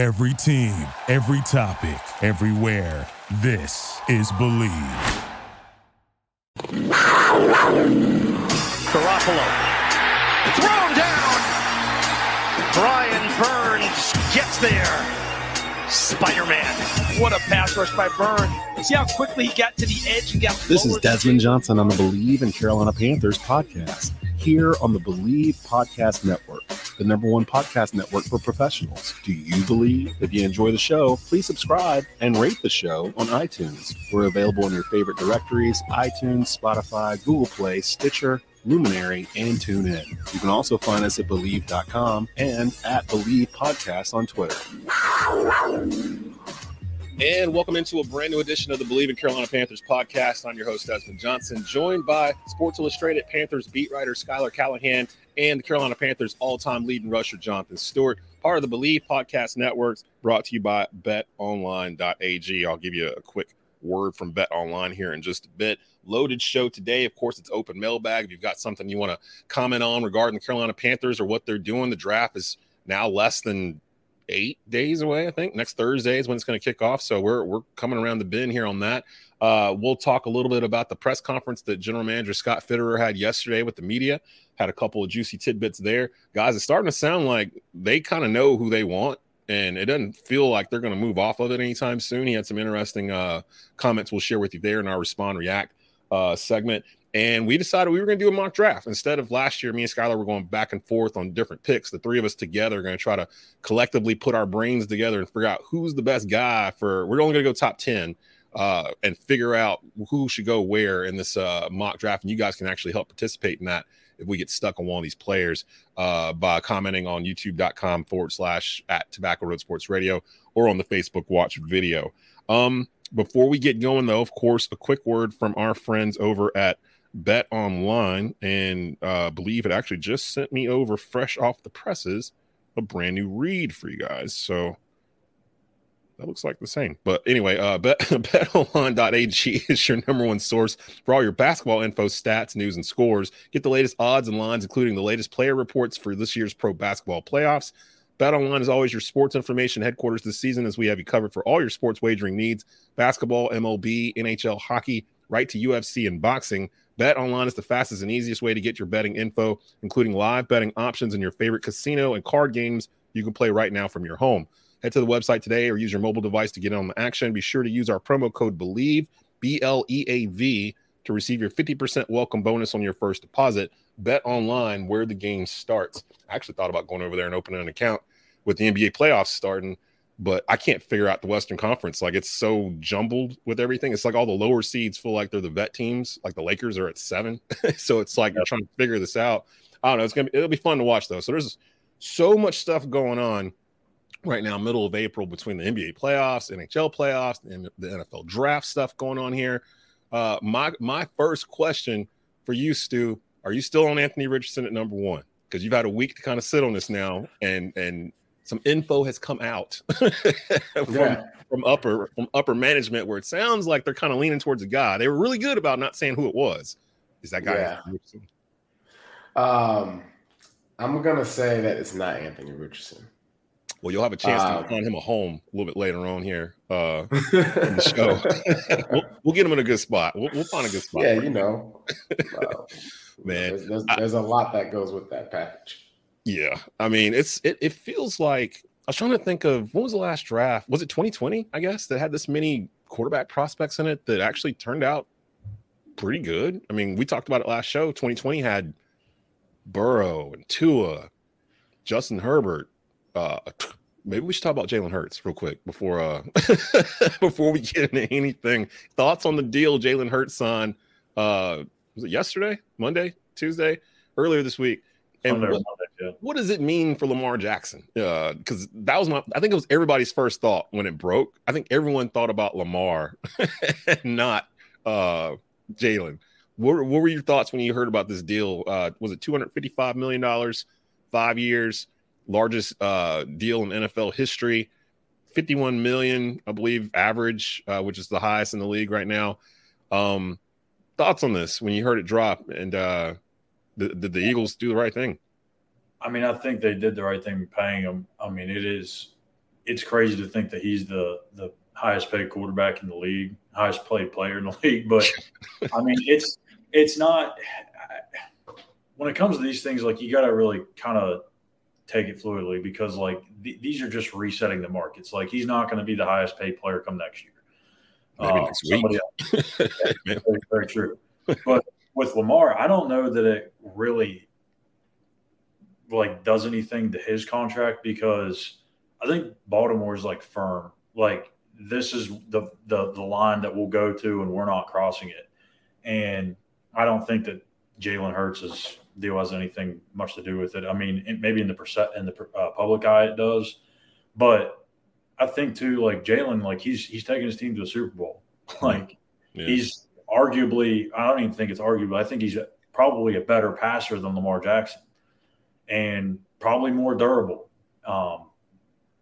Every team, every topic, everywhere. This is Bleav. Garoppolo. Thrown down. Brian Burns gets there. Spider Man. What a pass rush by Burns. See how quickly he got to the edge and got This is lower- Desmond Johnson on the Bleav in Carolina Panthers podcast here on the Bleav Podcast Network, the number one podcast network for professionals. Do you believe? If you enjoy the show, please subscribe and rate the show on iTunes. We're available in your favorite directories iTunes, Spotify, Google Play, Stitcher, Luminary, and TuneIn. You can also find us at Bleav.com and at Bleav Podcast on Twitter. And welcome into a brand new edition of the Bleav in Carolina Panthers podcast. I'm your host, Desmond Johnson, joined by Sports Illustrated Panthers beat writer Schuyler Callihan and the Carolina Panthers all time leading rusher Jonathan Stewart, part of the Bleav Podcast Networks, brought to you by betonline.ag. I'll give you a quick word from Bet Online here in just a bit. Loaded show today. Of course, it's open mailbag. If you've got something you want to comment on regarding the Carolina Panthers or what they're doing, the draft is now less than eight days away. I think next Thursday is when it's going to kick off. So we're we're coming around the bend here on that. Uh, we'll talk a little bit about the press conference that General Manager Scott Fitterer had yesterday with the media. Had a couple of juicy tidbits there, guys. It's starting to sound like they kind of know who they want, and it doesn't feel like they're going to move off of it anytime soon. He had some interesting uh, comments we'll share with you there in our respond react uh, segment. And we decided we were going to do a mock draft instead of last year. Me and Schuyler were going back and forth on different picks. The three of us together are going to try to collectively put our brains together and figure out who's the best guy for. We're only going to go top ten uh, and figure out who should go where in this uh, mock draft. And you guys can actually help participate in that if we get stuck on one of these players uh, by commenting on youtube.com forward slash at Tobacco Road Sports Radio or on the Facebook Watch video. Um, before we get going, though, of course, a quick word from our friends over at Bet Online and uh, believe it actually just sent me over fresh off the presses a brand new read for you guys. So that looks like the same. But anyway, uh, bet, betonline.ag is your number one source for all your basketball info, stats, news, and scores. Get the latest odds and lines, including the latest player reports for this year's pro basketball playoffs. BetOnline is always your sports information headquarters this season as we have you covered for all your sports wagering needs basketball, MLB, NHL, hockey, right to UFC and boxing. BetOnline is the fastest and easiest way to get your betting info, including live betting options and your favorite casino and card games you can play right now from your home. Head to the website today or use your mobile device to get in on the action. Be sure to use our promo code BLEAV, B L E A V, to receive your 50% welcome bonus on your first deposit. Bet online where the game starts. I actually thought about going over there and opening an account with the NBA playoffs starting, but I can't figure out the Western Conference. Like it's so jumbled with everything. It's like all the lower seeds feel like they're the vet teams. Like the Lakers are at seven, so it's like you're trying to figure this out. I don't know. It's gonna be it'll be fun to watch though. So there's so much stuff going on right now, middle of April, between the NBA playoffs, NHL playoffs, and the NFL draft stuff going on here. Uh, my my first question for you, Stu, are you still on Anthony Richardson at number one? Because you've had a week to kind of sit on this now, and and some info has come out from, Yeah. from upper from upper management where it sounds like they're kind of leaning towards a guy. They were really good about not saying who it was. Is that guy? Yeah. Richardson? Um, I'm gonna say that it's not Anthony Richardson. Well, you'll have a chance to Um, find him a home a little bit later on here uh, in the show. we'll, we'll get him in a good spot. We'll, we'll find a good spot. yeah, you know, uh, Man, there's, there's, I- there's a lot that goes with that package. Yeah, I mean, it's it, it feels like I was trying to think of when was the last draft? Was it 2020? I guess that had this many quarterback prospects in it that actually turned out pretty good. I mean, we talked about it last show. 2020 had Burrow and Tua, Justin Herbert. Uh, maybe we should talk about Jalen Hurts real quick before uh before we get into anything. Thoughts on the deal Jalen Hurts signed? Uh, was it yesterday, Monday, Tuesday, earlier this week? And what- what does it mean for Lamar Jackson? Uh, because that was my, I think it was everybody's first thought when it broke. I think everyone thought about Lamar, not uh, Jalen. What, were- what were your thoughts when you heard about this deal? Uh, was it two hundred fifty-five million dollars, five years, largest uh, deal in NFL history? Fifty-one million, I believe, average, uh, which is the highest in the league right now. Um, thoughts on this when you heard it drop? And uh, did, did the Eagles do the right thing? I mean, I think they did the right thing paying him. I mean, it is it's crazy to think that he's the the highest paid quarterback in the league, highest played player in the league. But I mean, it's it's not when it comes to these things. Like you got to really kind of take it fluidly because like th- these are just resetting the markets. Like he's not going to be the highest paid player come next year. Maybe uh, next week. very, very true. But with Lamar, I don't know that it really like does anything to his contract because I think Baltimore is like firm. Like this is the, the the line that we'll go to, and we're not crossing it. And I don't think that Jalen Hurts' deal has anything much to do with it. I mean, maybe in the percent in the uh, public eye it does, but I think too, like Jalen, like he's he's taking his team to a Super Bowl. Like yeah. he's arguably, I don't even think it's arguable. I think he's probably a better passer than Lamar Jackson, and probably more durable. Um,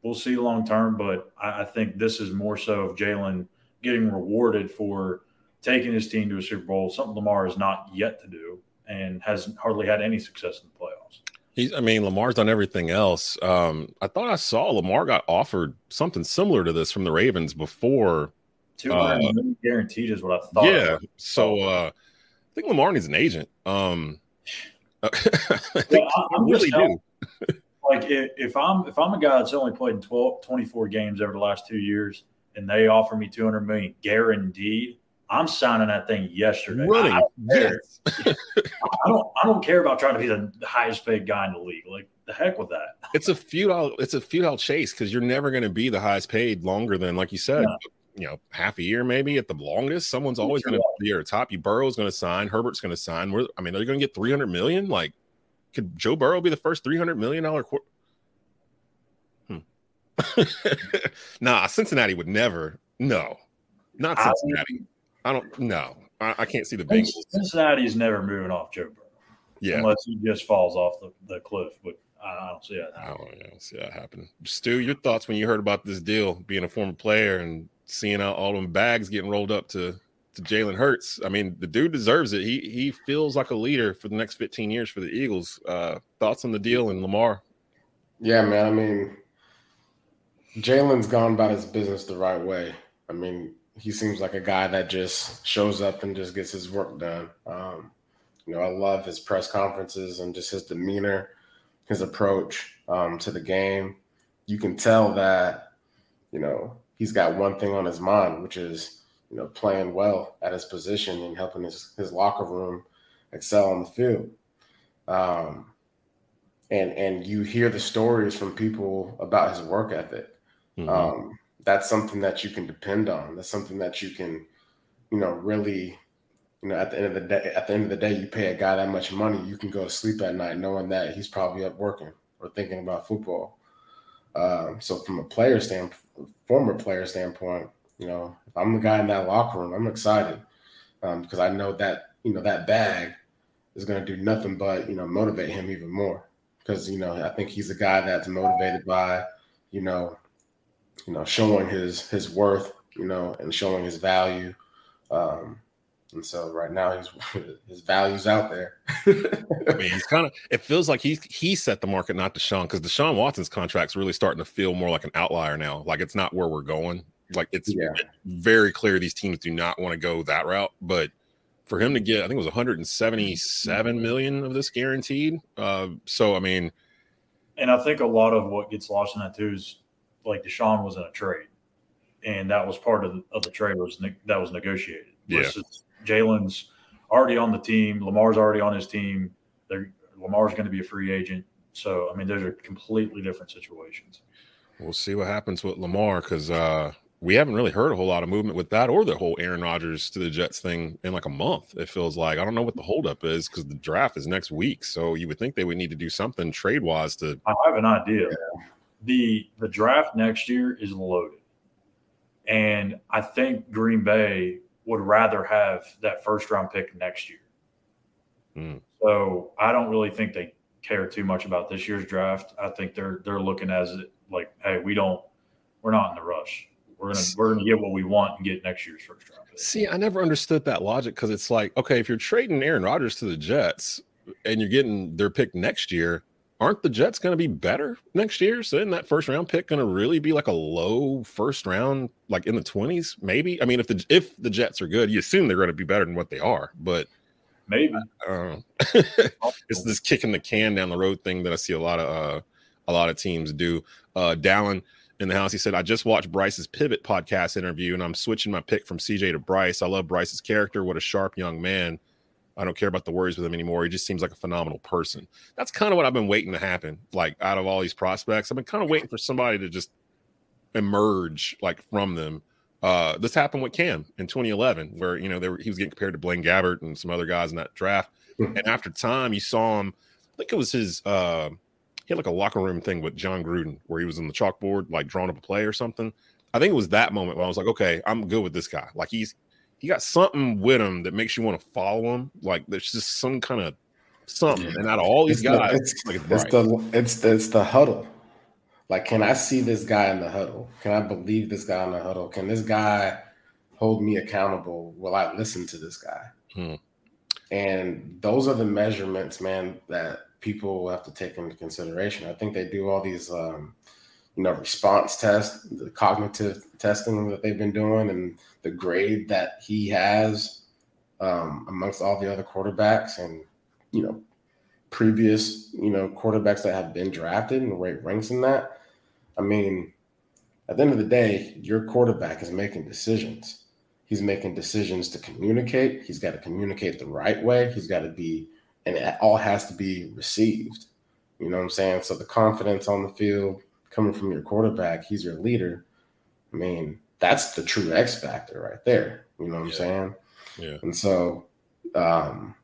we'll see long term, but I, I, think this is more so of Jalen getting rewarded for taking his team to a Super Bowl, something Lamar is not yet to do and hasn't hardly had any success in the playoffs. He's, I mean, Lamar's done everything else. Um, I thought I saw Lamar got offered something similar to this from the Ravens before. Two hundred uh, guaranteed is what I thought. Yeah. So uh, I think Lamar needs an agent. Um, I, think yeah, I, really do like if I'm if I'm a guy that's only played in 12, 24 games over the last two years, and they offer me 200 million guaranteed, I'm signing that thing yesterday. Running, I, yes. I don't I don't care about trying to be the highest paid guy in the league. Like the heck with that. It's a futile it's a futile chase because you're never going to be the highest paid longer than like you said. Yeah. You know, half a year maybe at the longest. Someone's always going to be at the top. You Burrow's going to sign. Herbert's going to sign. We're, I mean, they're going to get 300 million. Like, could Joe Burrow be the first three hundred million dollar? Qu- hmm. nah, Cincinnati would never. No, not Cincinnati. I, don't. know. I, I, can't see the Bengals. Cincinnati is never moving off Joe Burrow. Yeah, unless he just falls off the, the cliff. But I don't see that. Happening. I don't, see that happen. Stu, your thoughts when you heard about this deal, being a former player and seeing out all them bags getting rolled up to to Jalen Hurts. I mean, the dude deserves it. He he feels like a leader for the next 15 years for the Eagles. Uh, thoughts on the deal and Lamar? Yeah, man. I mean, Jalen's gone about his business the right way. I mean, he seems like a guy that just shows up and just gets his work done. Um, you know, I love his press conferences and just his demeanor, his approach um, to the game. You can tell that, you know, he's got one thing on his mind, which is you know, playing well at his position and helping his, his locker room excel on the field. Um, and and you hear the stories from people about his work ethic. Mm-hmm. Um, that's something that you can depend on. That's something that you can, you know, really, you know, at the end of the day, at the end of the day, you pay a guy that much money, you can go to sleep at night knowing that he's probably up working or thinking about football. Um, so from a player standpoint, former player standpoint, you know, if I'm the guy in that locker room, I'm excited um, because I know that you know that bag is going to do nothing but you know motivate him even more. Because you know, I think he's a guy that's motivated by you know, you know, showing his his worth, you know, and showing his value. Um, and so right now his his value's out there. I mean, he's kind of it feels like he's he set the market, not Deshaun, because Deshaun Watson's contract's really starting to feel more like an outlier now. Like it's not where we're going. Like it's yeah. very clear these teams do not want to go that route. But for him to get, I think it was 177 million of this guaranteed. Uh, so I mean, and I think a lot of what gets lost in that too is like Deshaun was in a trade, and that was part of the, of the trade was ne- that was negotiated. Yeah, Jalen's already on the team. Lamar's already on his team. They're, Lamar's going to be a free agent. So I mean, those are completely different situations. We'll see what happens with Lamar because uh, we haven't really heard a whole lot of movement with that or the whole Aaron Rodgers to the Jets thing in like a month. It feels like I don't know what the holdup is because the draft is next week. So you would think they would need to do something trade wise to. I have an idea. The The draft next year is loaded, and I think Green Bay would rather have that first round pick next year. Hmm. So I don't really think they care too much about this year's draft. I think they're they're looking as it like, hey, we don't, we're not in the rush we're gonna we're gonna get what we want and get next year's first round. Pick. See, I never understood that logic because it's like, okay, if you're trading Aaron Rodgers to the Jets and you're getting their pick next year, aren't the Jets going to be better next year? So isn't that first round pick going to really be like a low first round, like in the twenties, maybe? I mean, if the if the Jets are good, you assume they're going to be better than what they are, but maybe it's this kicking the can down the road thing that I see a lot of uh, a lot of teams do. Uh, Dallin in the house, he said, "I just watched Bryce's Pivot podcast interview, and I'm switching my pick from CJ to Bryce. I love Bryce's character. What a sharp young man." I don't care about the worries with him anymore. He just seems like a phenomenal person. That's kind of what I've been waiting to happen. Like out of all these prospects, I've been kind of waiting for somebody to just emerge like from them. Uh, this happened with Cam in 2011, where you know were, he was getting compared to Blaine Gabbert and some other guys in that draft. Mm-hmm. And after time, you saw him. I think it was his. Uh, he had like a locker room thing with Jon Gruden, where he was on the chalkboard, like drawing up a play or something. I think it was that moment where I was like, okay, I'm good with this guy. Like he's he got something with him that makes you want to follow him. Like there's just some kind of something. And out of all these it's guys, the, it's, like it's, it's the it's it's the huddle. Like, can I see this guy in the huddle? Can I believe this guy in the huddle? Can this guy hold me accountable? Will I listen to this guy? Hmm. And those are the measurements, man, that people have to take into consideration. I think they do all these, um, you know, response test, the cognitive testing that they've been doing, and the grade that he has um, amongst all the other quarterbacks and you know previous you know quarterbacks that have been drafted and where ranks in that. I mean, at the end of the day, your quarterback is making decisions. He's making decisions to communicate. He's got to communicate the right way. He's got to be, and it all has to be received. You know what I'm saying? So the confidence on the field coming from your quarterback, he's your leader. I mean, that's the true X factor right there. You know what yeah. I'm saying? Yeah. And so, um,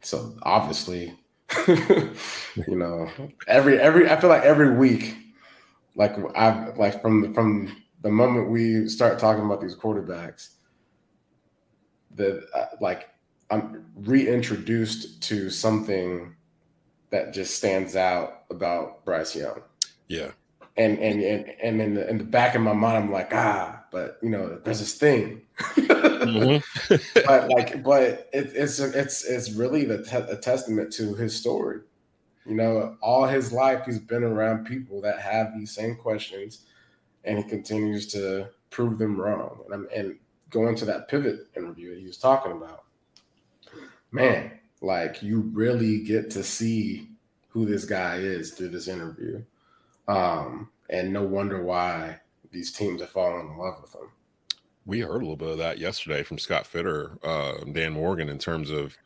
so obviously, you know, every every I feel like every week, like I've like from from the moment we start talking about these quarterbacks, that uh, like I'm reintroduced to something that just stands out about Bryce Young. Yeah and and and and in the, in the back of my mind, I'm like, ah, but you know, there's this thing. mm-hmm. but like, but it, it's it's it's really the te- a testament to his story. You know, all his life he's been around people that have these same questions, and he continues to prove them wrong. And I'm and going to that pivot interview that he was talking about, man, like you really get to see who this guy is through this interview um, and no wonder why these teams are falling in love with him. We heard a little bit of that yesterday from Scott Fitterer, uh, Dan Morgan, in terms of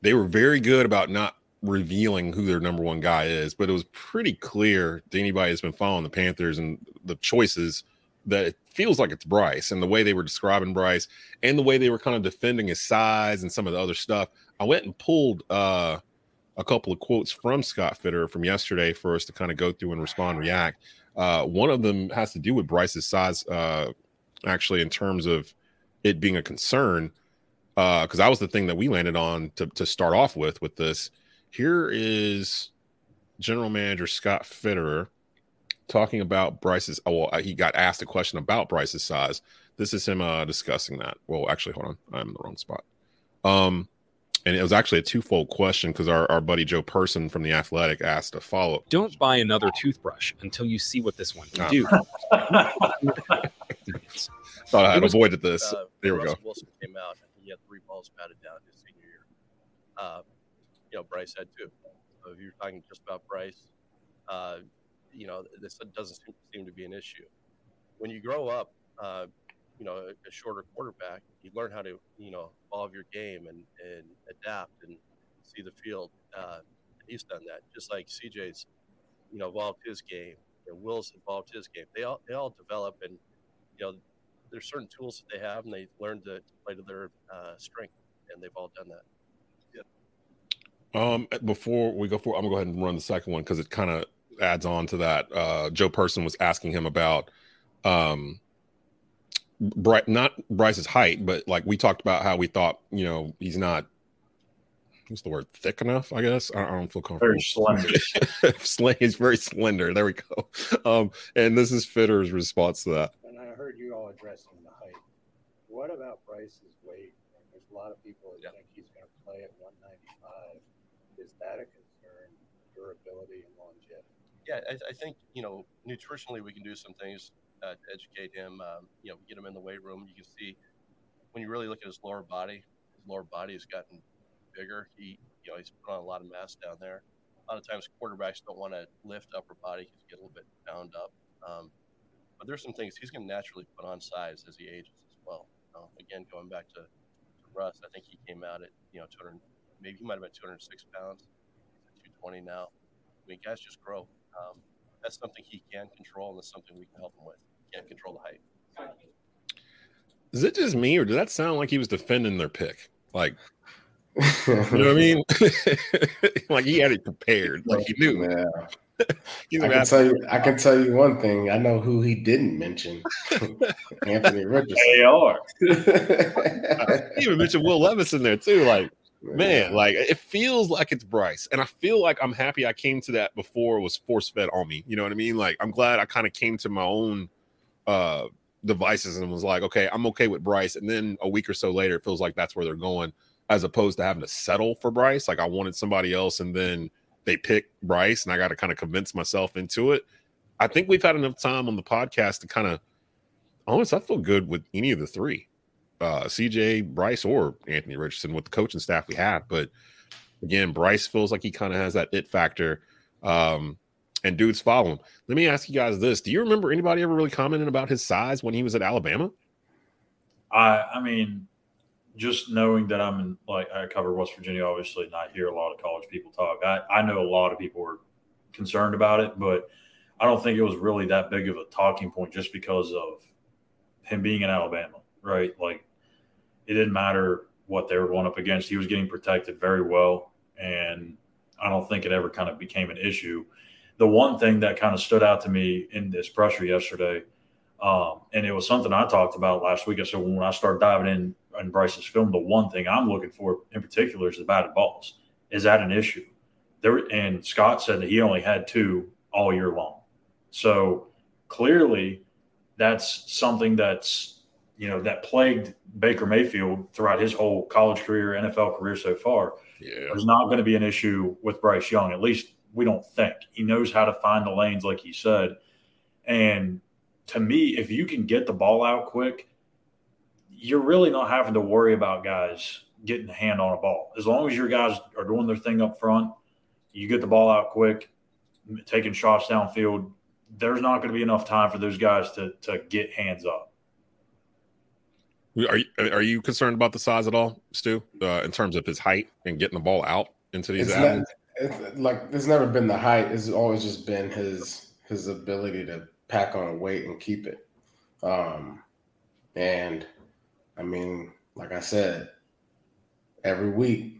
they were very good about not revealing who their number one guy is, but it was pretty clear to anybody that's been following the Panthers and the choices that it feels like it's Bryce and the way they were describing Bryce and the way they were kind of defending his size and some of the other stuff. I went and pulled uh, a couple of quotes from Scott Fitterer from yesterday for us to kind of go through and respond, react. Uh, one of them has to do with Bryce's size, uh, actually, in terms of it being a concern, because uh, that was the thing that we landed on to, to start off with. With this, here is General Manager Scott Fitterer talking about Bryce's. Oh, well, he got asked a question about Bryce's size. This is him uh, discussing that. Well, actually, hold on, I'm in the wrong spot. Um, and it was actually a twofold question because our, our buddy Joe Person from the Athletic asked a follow up. Don't buy another toothbrush until you see what this one can do. Thought I had was, avoided this. Uh, there we Russell go. Wilson came out. He had three balls batted down his senior year. Uh, you know, Bryce had two. So if you're talking just about Bryce, uh, you know, this doesn't seem to be an issue. When you grow up, uh, you know, a, a, shorter quarterback, you learn how to, you know, evolve your game and, and adapt and see the field. Uh, he's done that, just like CJ's, you know, evolved his game and Will's evolved his game. They all they all develop, and you know, there's certain tools that they have, and they learn to play to their uh, strength, and they've all done that. Um, before we go forward, I'm gonna go ahead and run the second one because it kind of adds on to that. Uh, Joe Person was asking him about um Bryce, not Bryce's height, but like we talked about how we thought, you know, he's not what's the word thick enough i guess? I, don't feel comfortable. Very slender. He's very slender. There we go. Um and this is Fitterer's response to that. And i heard you all addressing the height what about bryce's weight? There's a lot of people that yeah. think he's going to play at 195 is that a concern durability and longevity? Yeah, I, I think you know nutritionally we can do some things uh, to educate him. Um, you know, get him in the weight room. You can see when you really look at his lower body, his lower body has gotten bigger. He, you know, he's put on a lot of mass down there. A lot of times quarterbacks don't want to lift upper body because you get a little bit bound up. Um, but there's some things he's going to naturally put on size as he ages as well. Uh, again, going back to, to Russ, I think he came out at you know 200, maybe he might have been 206 pounds. He's at 220 now. I mean, guys just grow. Um, that's something he can control, and that's something we can help him with. He can't control the height. Is it just me, or did that sound like he was defending their pick? Like, you know what I mean? like he had it prepared, like he knew. Yeah. I can tell you. I can tell you one thing. I know who he didn't mention. Anthony Richardson. They are. he even mentioned Will Levis in there too. Like, man, like it feels like it's Bryce, and I feel like I'm happy I came to that before it was force fed on me. You know what I mean? Like, I'm glad I kind of came to my own uh devices and was like, okay, I'm okay with Bryce. And then a week or so later, it feels like that's where they're going, as opposed to having to settle for Bryce. Like I wanted somebody else, and then they pick Bryce, and I got to kind of convince myself into it. I think we've had enough time on the podcast to kind of, honest, I feel good with any of the three, uh, CJ, Bryce, or Anthony Richardson with the coaching staff we have. But again, Bryce feels like he kind of has that it factor. Um, and dudes follow him. Let me ask you guys this: Do you remember anybody ever really commenting about his size when he was at Alabama? I I mean, just knowing that I'm in like I cover West Virginia, obviously, and I hear a lot of college people talk. I, I know a lot of people were concerned about it, but I don't think it was really that big of a talking point just because of him being in Alabama, right? Like it didn't matter what they were going up against. He was getting protected very well. And I don't think it ever kind of became an issue the one thing that kind of stood out to me in this pressure yesterday, um, and it was something I talked about last week. I said when I start diving in in Bryce's film, the one thing I'm looking for in particular is the batted balls. Is that an issue? There and Scott said that he only had two all year long. So clearly, that's something that's you know that plagued Baker Mayfield throughout his whole college career, NFL career so far. Yeah. There's not going to be an issue with Bryce Young, at least we don't think. He knows how to find the lanes, like he said. And to me, if you can get the ball out quick, you're really not having to worry about guys getting a hand on a ball. As long as your guys are doing their thing up front, you get the ball out quick, taking shots downfield. There's not going to be enough time for those guys to to get hands up. Are you, are you concerned about the size at all, Stu, uh, in terms of his height and getting the ball out into these It's avenues? Like it's never been the height. It's always just been his his ability to pack on weight and keep it. Um, and I mean, like I said, every week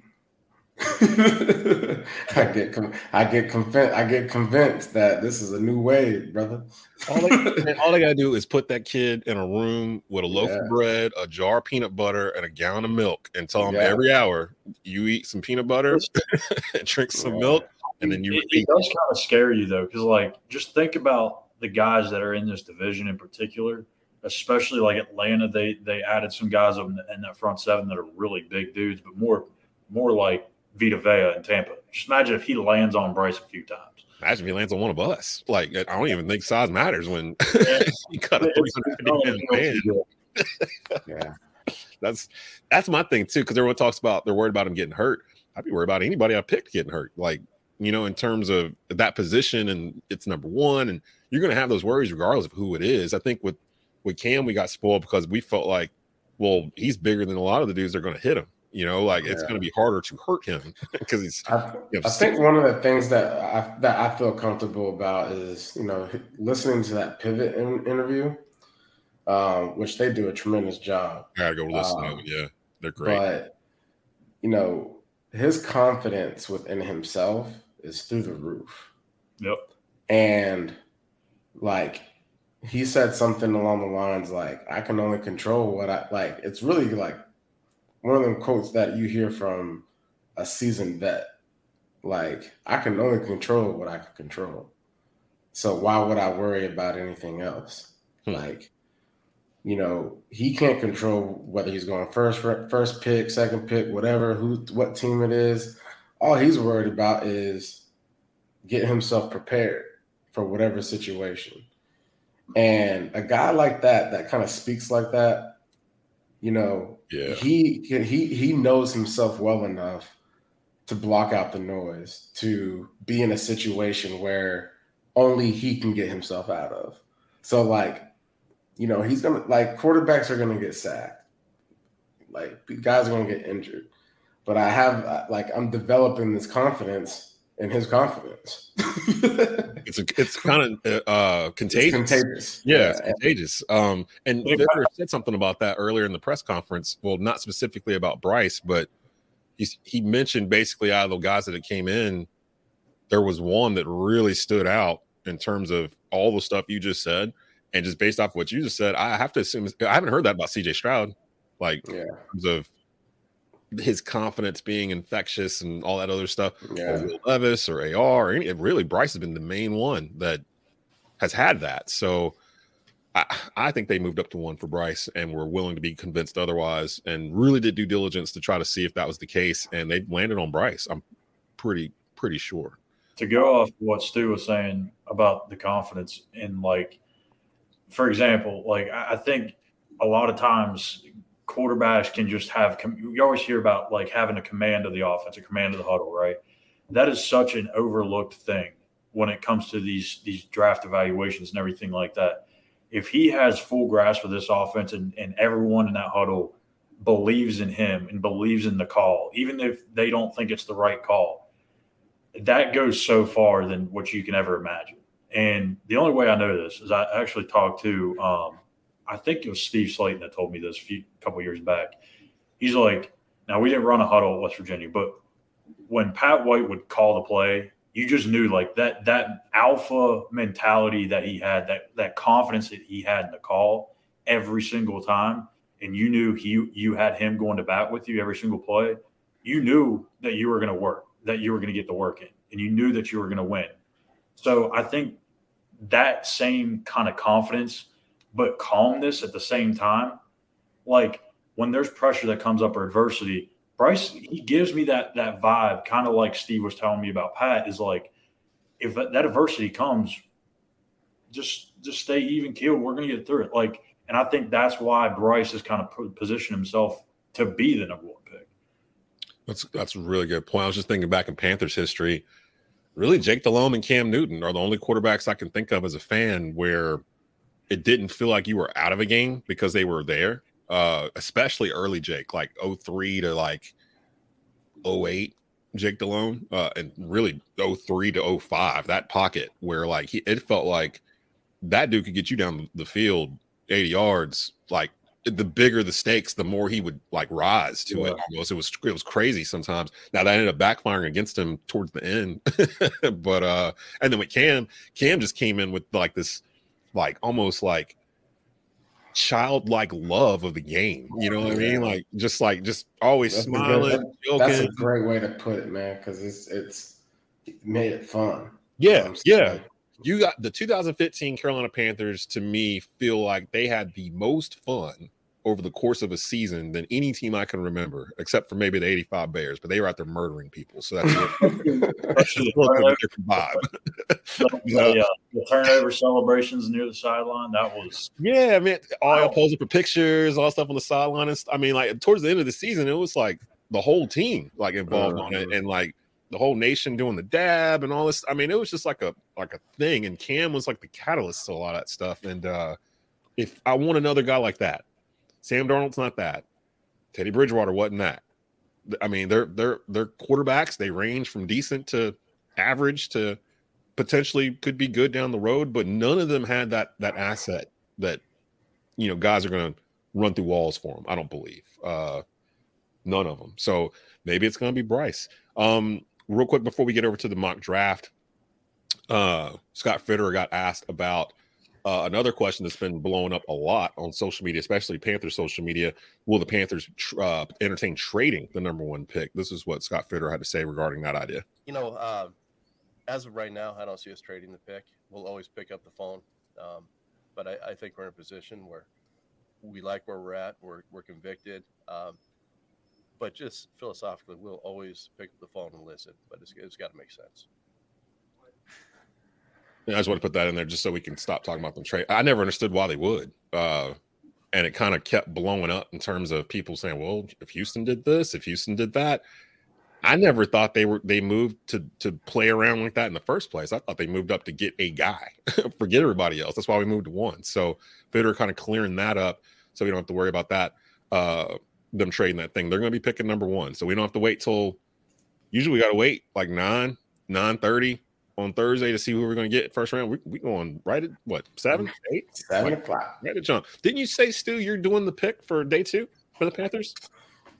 I get con- I get convinced I get convinced that this is a new wave, brother. All they, all they gotta do is put that kid in a room with a loaf Yeah. of bread, a jar of peanut butter, and a gallon of milk, and tell him Yeah. every hour you eat some peanut butter, and drink some Yeah. milk, and then you it, it does kind of scare you though, because like just think about the guys that are in this division in particular, especially like Atlanta. They they added some guys in, in that front seven that are really big dudes, but more more like Vita Vea in Tampa. Just imagine if he lands on Bryce a few times. Imagine if he lands on one of us. Like I don't even think size matters when you got a It's- 350 pound man. Yeah. That's that's my thing too, because everyone talks about they're worried about him getting hurt. I'd be worried about anybody I picked getting hurt. Like, you know, in terms of that position and it's number one, and you're gonna have those worries regardless of who it is. I think with with Cam, we got spoiled because we felt like, well, he's bigger than a lot of the dudes that are gonna hit him. You know, like it's gonna be harder to hurt him because he's I, you know, I think one of the things that I that I feel comfortable about is you know listening to that pivot in, interview, um, which they do a tremendous job. I gotta go listen to Um, them. Yeah, they're great. But you know his confidence within himself is through the roof, Yep. and like he said something along the lines like, "I can only control what I like." It's really like one of them quotes that you hear from a seasoned vet. Like, I can only control what I can control. So why would I worry about anything else? Hmm. Like, you know, he can't control whether he's going first, first pick, second pick, whatever, who, what team it is. All he's worried about is get himself prepared for whatever situation. And a guy like that, that kind of speaks like that, you know, Yeah. he he he knows himself well enough to block out the noise, to be in a situation where only he can get himself out of. So like, you know, he's gonna like quarterbacks are gonna get sacked. Like guys are gonna get injured. But I have like I'm developing this confidence in his confidence. It's a, it's kind of uh, It's contagious. contagious. Yeah, it's contagious. Um, and Yeah. Fitterer said something about that earlier in the press conference. Well, not specifically about Bryce, but he's, he mentioned basically out of the guys that came in, there was one that really stood out in terms of all the stuff you just said, and just based off what you just said, I have to assume I haven't heard that about C.J. Stroud, like Yeah. in terms of his confidence being infectious and all that other stuff or Yeah. Will Levis or AR or any, really Bryce has been the main one that has had that. So I, I think they moved up to one for Bryce and were willing to be convinced otherwise and really did due diligence to try to see if that was the case. And they landed on Bryce. I'm pretty, pretty sure. to go off what Stu was saying about the confidence in like, for example, like I I think a lot of times quarterbacks can just have you always hear about like having a command of the offense, a command of the huddle, right? That is such an overlooked thing when it comes to these these draft evaluations and everything like that. If he has full grasp of this offense and, and everyone in that huddle believes in him and believes in the call, even if they don't think it's the right call, that goes so far than what you can ever imagine. And the only way I know this is I actually talked to, um, I think it was Steve Slaton that told me this a few couple years back. He's like, now we didn't run a huddle at West Virginia, but when Pat White would call the play, you just knew like that that alpha mentality that he had, that that confidence that he had in the call every single time, and you knew he you had him going to bat with you every single play. You knew that you were going to work, that you were going to get the work in, and you knew that you were going to win. So I think that same kind of confidence, but calmness at the same time, like when there's pressure that comes up or adversity, Bryce he gives me that that vibe, kind of like Steve was telling me about Pat, is like if that adversity comes, just just stay even keeled. We're gonna get through it. Like, and I think that's why Bryce has kind of positioned himself to be the number one pick. That's that's a really good point. I was just thinking back in Panthers history. Really, Jake Delhomme and Cam Newton are the only quarterbacks I can think of as a fan where it didn't feel like you were out of a game because they were there. Uh, especially early Jake, like 03 to like 08, Jake Delhomme, uh, and really 03 to 05, that pocket where like he, it felt like that dude could get you down the field 80 yards, like the bigger the stakes, the more he would like rise to it. Almost, it was it was crazy sometimes. Now that ended up backfiring against him towards the end, but uh, and then with Cam, Cam just came in with like this, like almost like childlike love of the game. You know what I mean? Like just like just always That's a good- smiling, that- That's a great way to put it, man, because it's it's it made it fun. Yeah, Um, so, yeah. You got the 2015 Carolina Panthers to me feel like they had the most fun over the course of a season than any team I can remember, except for maybe the 85 Bears, but they were out there murdering people. So that's, that's a little bit of a different vibe. the, uh, the turnover celebrations near the sideline, that was Yeah, man. All y'all posing for pictures, all stuff on the sideline. And st- I mean, like towards the end of the season, it was like the whole team like involved on it, and like the whole nation doing the dab and all this. I mean, it was just like a like a thing. And Cam was like the catalyst to a lot of that stuff. And uh if I want another guy like that, Sam Darnold's not that. Teddy Bridgewater wasn't that. I mean, they're they're they're quarterbacks. They range from decent to average to potentially could be good down the road, but none of them had that that asset that you know guys are going to run through walls for them. I don't believe uh, none of them. So maybe it's going to be Bryce. Um, real quick before we get over to the mock draft, uh, Scott Fitterer got asked about uh, another question that's been blowing up a lot on social media, especially Panthers social media. Will the Panthers tr- uh, entertain trading the number one pick? This is what Scott Fitterer had to say regarding that idea. You know, uh, as of right now, I don't see us trading the pick. We'll always pick up the phone, um, but I, I think we're in a position where we like where we're at. We're we're convicted, um, but just philosophically, we'll always pick up the phone and listen. But it's, it's got to make sense. I just want to put that in there just so we can stop talking about them trade. I never understood why they would. Uh, and it kind of kept blowing up in terms of people saying, "Well, if Houston did this, if Houston did that," I never thought they were they moved to to play around like that in the first place. I thought they moved up to get a guy, forget everybody else. That's why we moved to one. So Fitterer kind of clearing that up, so we don't have to worry about that. Uh, them trading that thing. They're going to be picking number one, so we don't have to wait till. Usually, we got to wait like nine nine thirty on Thursday to see who we're going to get first round. We we going right at what seven eight Seven o'clock. right at jump. Didn't you say Stu you're doing the pick for day two for the Panthers?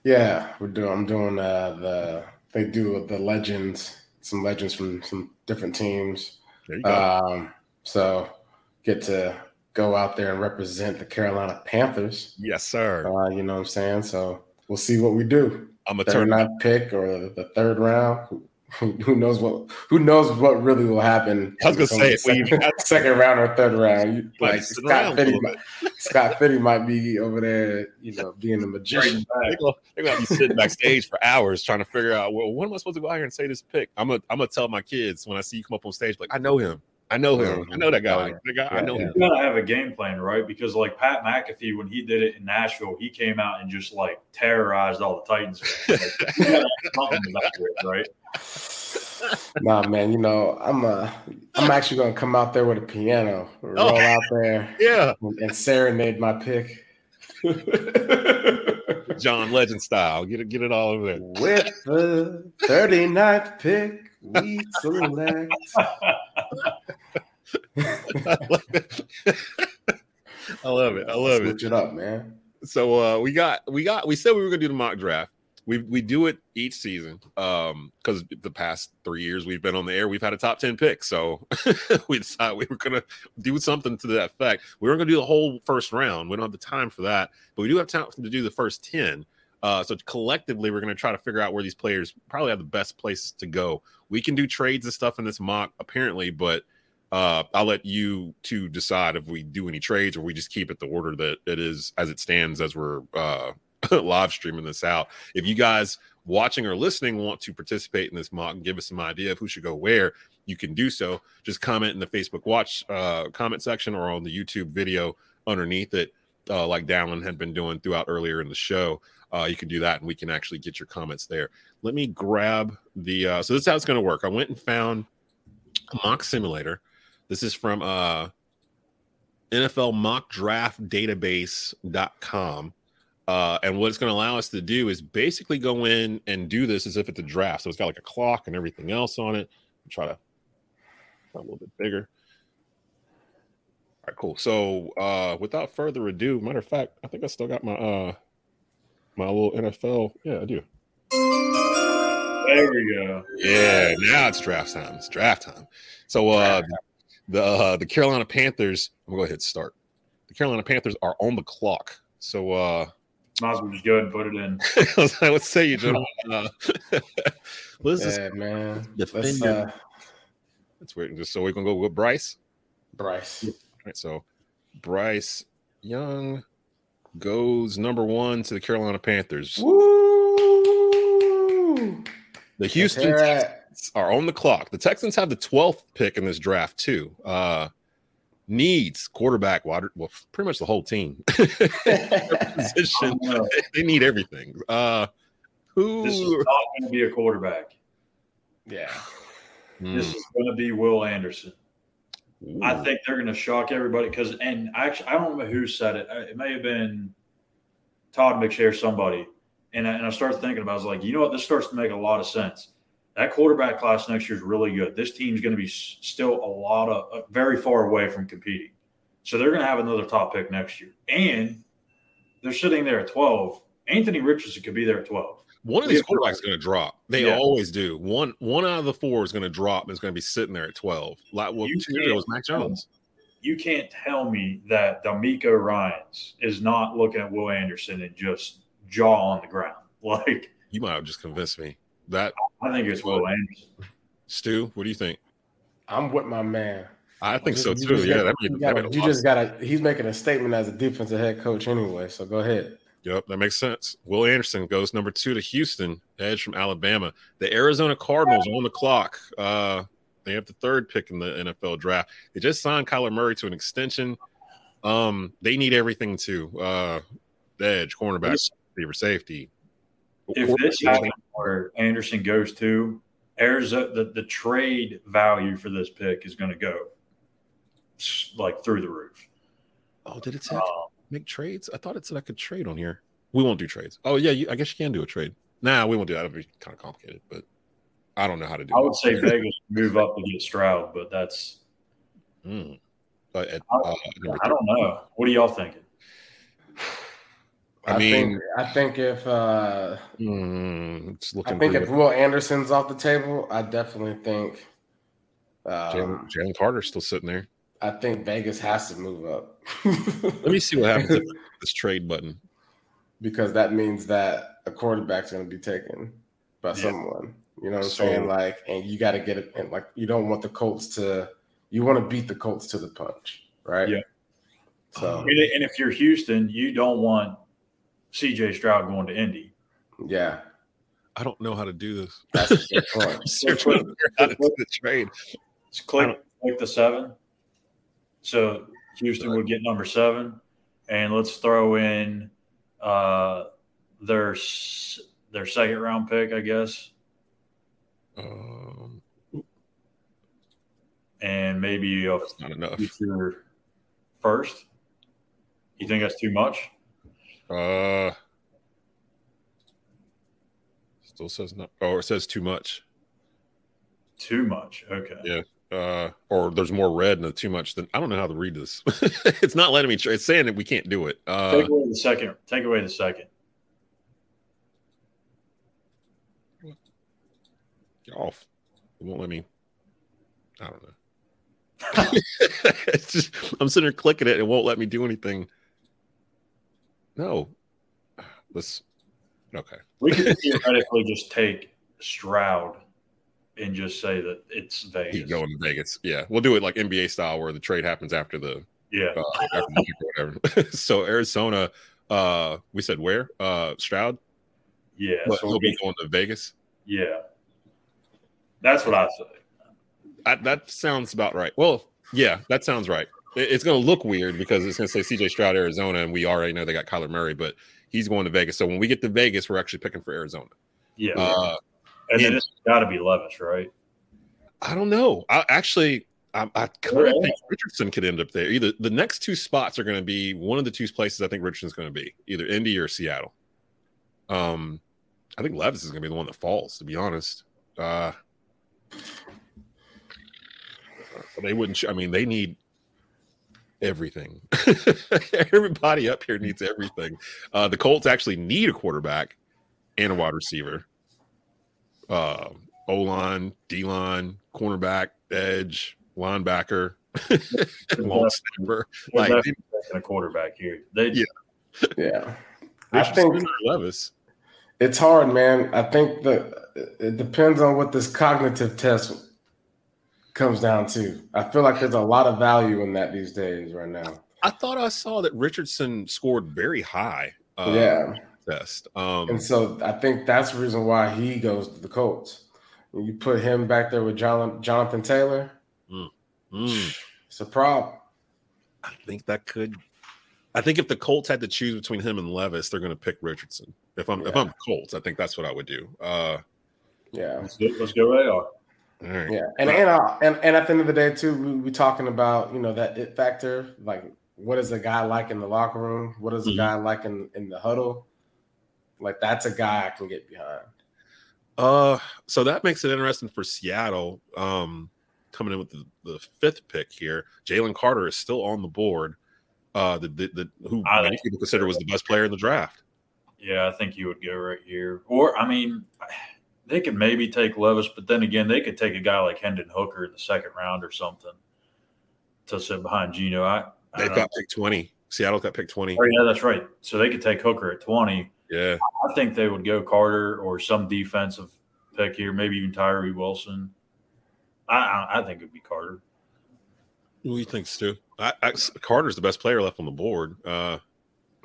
Yeah, we're doing. I'm doing uh, the. They do the legends, some legends from some different teams. There you go. Um, so get to go out there and represent the Carolina Panthers. yes, sir. Uh, you know what I'm saying? So we'll see what we do. I'm a Third turn. round pick or the third round. Who, knows what? Who knows what really will happen? I was gonna say, second, got- second round or third round. You, like Scott Fitty, might, Scott Fitty might be over there, you know, being a magician. They're gonna, they're gonna be sitting backstage for hours trying to figure out well, when am I supposed to go out here and say this pick? I'm gonna I'm gonna tell my kids when I see you come up on stage, like I know him, I know him, I know that guy, Oh, yeah. the guy, I know yeah. him. You gotta have a game plan, right? Because like Pat McAfee, when he did it in Nashville, he came out and just like terrorized all the Titans. Like, you gotta have something to back it, right? Nah, man, you know, I'm uh I'm actually gonna come out there with a piano, roll Oh. out there Yeah, and, and serenade my pick. John Legend style. Get it, get it all over there. With the 39th pick, we select. I love it. I love it. Switch it up, man. so uh we got we got we said we were gonna do the mock draft we we do it each season um because the past three years we've been on the air we've had a top 10 pick so we decided we were gonna do something to that effect we weren't gonna do the whole first round we don't have the time for that but we do have time to do the first 10 uh, so collectively, we're going to try to figure out where these players probably have the best place to go. We can do trades and stuff in this mock, apparently, but uh, I'll let you two decide if we do any trades or we just keep it the order that it is as it stands as we're uh, live streaming this out. If you guys watching or listening want to participate in this mock and give us some idea of who should go where, you can do so. Just comment in the Facebook watch uh, comment section or on the YouTube video underneath it, uh, like Dallin had been doing throughout earlier in the show. Uh, you can do that and we can actually get your comments there. Let me grab the. Uh, so this is how it's going to work. I went and found a mock simulator. This is from uh, NFL mock draft database.com. Uh, and what it's going to allow us to do is basically go in and do this as if it's a draft. So it's got like a clock and everything else on it. Try to a little bit bigger. All right, cool. So uh, without further ado, matter of fact, I think I still got my uh, my little NFL. Yeah, I do. There we go. Yeah, now it's draft time. It's draft time. So uh the uh, the Carolina Panthers, I'm gonna go ahead and start. The Carolina Panthers are on the clock. So uh Might as well just go ahead and put it in. let's say you gentlemen. Uh, let's just Yeah, man. Defend Let's, uh, let's wait just so we're gonna go with Bryce. Bryce. All right, so Bryce Young goes number one to the Carolina Panthers. Woo! The Houston Let's hear it. Texans are on the clock. The Texans have the 12th pick in this draft, too. Uh needs quarterback, wide, well, pretty much the whole team. Position. I. They need everything. Uh who This is not going to be a quarterback. Yeah. Hmm. This is going to be Will Anderson. I think they're going to shock everybody because, and actually, I don't know who said it. Uh, It may have been Todd McShay, or somebody. And I, and I started thinking about, it, I was like, you know what? This starts to make a lot of sense. That quarterback class next year is really good. This team's going to be still a lot of uh, very far away from competing. So they're going to have another top pick next year. And they're sitting there at 12. Anthony Richardson could be there at 12. One of these Yeah. quarterbacks is going to drop. They Yeah. always do. One one out of the four is going to drop and is going to be sitting there at 12. Like well, You two years ago was Mac can't- Jones. you can't tell me that DeMeco Ryans is not looking at Will Anderson and just jaw on the ground. Like You might have just convinced me. That I think it's Will Anderson. Stu, what do you think? I'm with my man. I think You so just too. gotta- Yeah, you, that gotta- made a you just gotta. He's making a statement as a defensive head coach anyway. So go ahead. Yep, that makes sense. Will Anderson goes number two to Houston, edge from Alabama. The Arizona Cardinals on the clock. Uh, They have the third pick in the NFL draft. They just signed Kyler Murray to an extension. Um, they need everything too. Uh, edge, cornerback, receiver, safety. If this happens where Anderson goes to Arizona, the, the trade value for this pick is going to go like through the roof. Oh, did it say uh, make trades? I thought it said I could trade on here. We won't do trades. Oh yeah, you, I guess you can do a trade. Nah, we won't do that. It'll be kind of complicated, but I don't know how to do. It. I would say Vegas move up to get Stroud, but that's. Mm. But at, uh, I don't know. What are y'all thinking? I, I mean, think, I think if uh, mm, it's looking I think if Will Anderson's off the table, I definitely think uh, Jalen, Jalen Carter's still sitting there. I think Vegas has to move up. Let me see what happens with this trade button. Because that means that a quarterback's going to be taken by yeah. someone. You know what I'm so, saying? Like, and you got to get it. And like, you don't want the Colts to. You want to beat the Colts to the punch, right? Yeah. So, and if you're Houston, you don't want C.J. Stroud going to Indy. Yeah. I don't know how to do this. That's a good point. how to do the trade. Just click, click the seven. So Houston would get number seven, and let's throw in uh, their their second round pick, I guess. Um, and maybe a not enough. future first. You think that's too much? Uh, still says no. Oh, it says too much. Too much. Okay. Yeah uh, or there's more red and too much than I don't know how to read this. it's not letting me. Try. It's saying that we can't do it. Uh, Take away the second. Take away the second. Get off. It won't let me. I don't know. it's just I'm sitting here clicking it. It won't let me do anything. No. Let's. Okay. We could theoretically just take Stroud and just say that it's Vegas. Keep going to Vegas. Yeah, we'll do it like NBA style, where the trade happens after the yeah uh, after the whatever. so Arizona, uh, we said where uh, Stroud. Yeah, but so he'll be going to Vegas. Yeah, that's what I say. I, that sounds about right. Well, yeah, that sounds right. It, it's going to look weird because it's going to say CJ Stroud, Arizona, and we already know they got Kyler Murray, but he's going to Vegas. So when we get to Vegas, we're actually picking for Arizona. Yeah. Uh, and then it's got to be Levis, right? I don't know. I actually, I, I kind of think Richardson could end up there. Either the next two spots are going to be one of the two places I think Richardson's going to be, either Indy or Seattle. Um, I think Levis is going to be the one that falls. To be honest, uh, they wouldn't. I mean, they need everything. Everybody up here needs everything. Uh, the Colts actually need a quarterback and a wide receiver uh, O line, D line, cornerback, edge, linebacker, long snapper. Like a quarterback here. They yeah, yeah. I think Levis. It's hard, man. I think that it depends on what this cognitive test comes down to. I feel like there's a lot of value in that these days right now. I thought I saw that Richardson scored very high. Uh, yeah test. Um, and so I think that's the reason why he goes to the Colts. When you put him back there with John, Jonathan Taylor, mm, mm. it's a problem. I think that could. I think if the Colts had to choose between him and Levis, they're going to pick Richardson. If I'm yeah. if I'm Colts, I think that's what I would do. Uh, yeah, let's go, let's go AR. All right. Yeah, and and, uh, and and at the end of the day, too, we we talking about you know that it factor, like what is a guy like in the locker room? What is a mm-hmm. guy like in in the huddle? Like that's a guy I can get behind. Uh, so that makes it interesting for Seattle. Um, coming in with the, the fifth pick here, Jalen Carter is still on the board. Uh, the, the, the who I many people consider was the best player in the draft. Yeah, I think you would go right here. Or I mean, they could maybe take Levis, but then again, they could take a guy like Hendon Hooker in the second round or something to sit behind Geno. I, I they've got pick twenty. Seattle got pick twenty. Oh yeah, that's right. So they could take Hooker at twenty yeah. I think they would go Carter or some defensive pick here, maybe even Tyree Wilson. I, I, I think it'd be Carter. What do you think, Stu? I, I, Carter's the best player left on the board. Uh,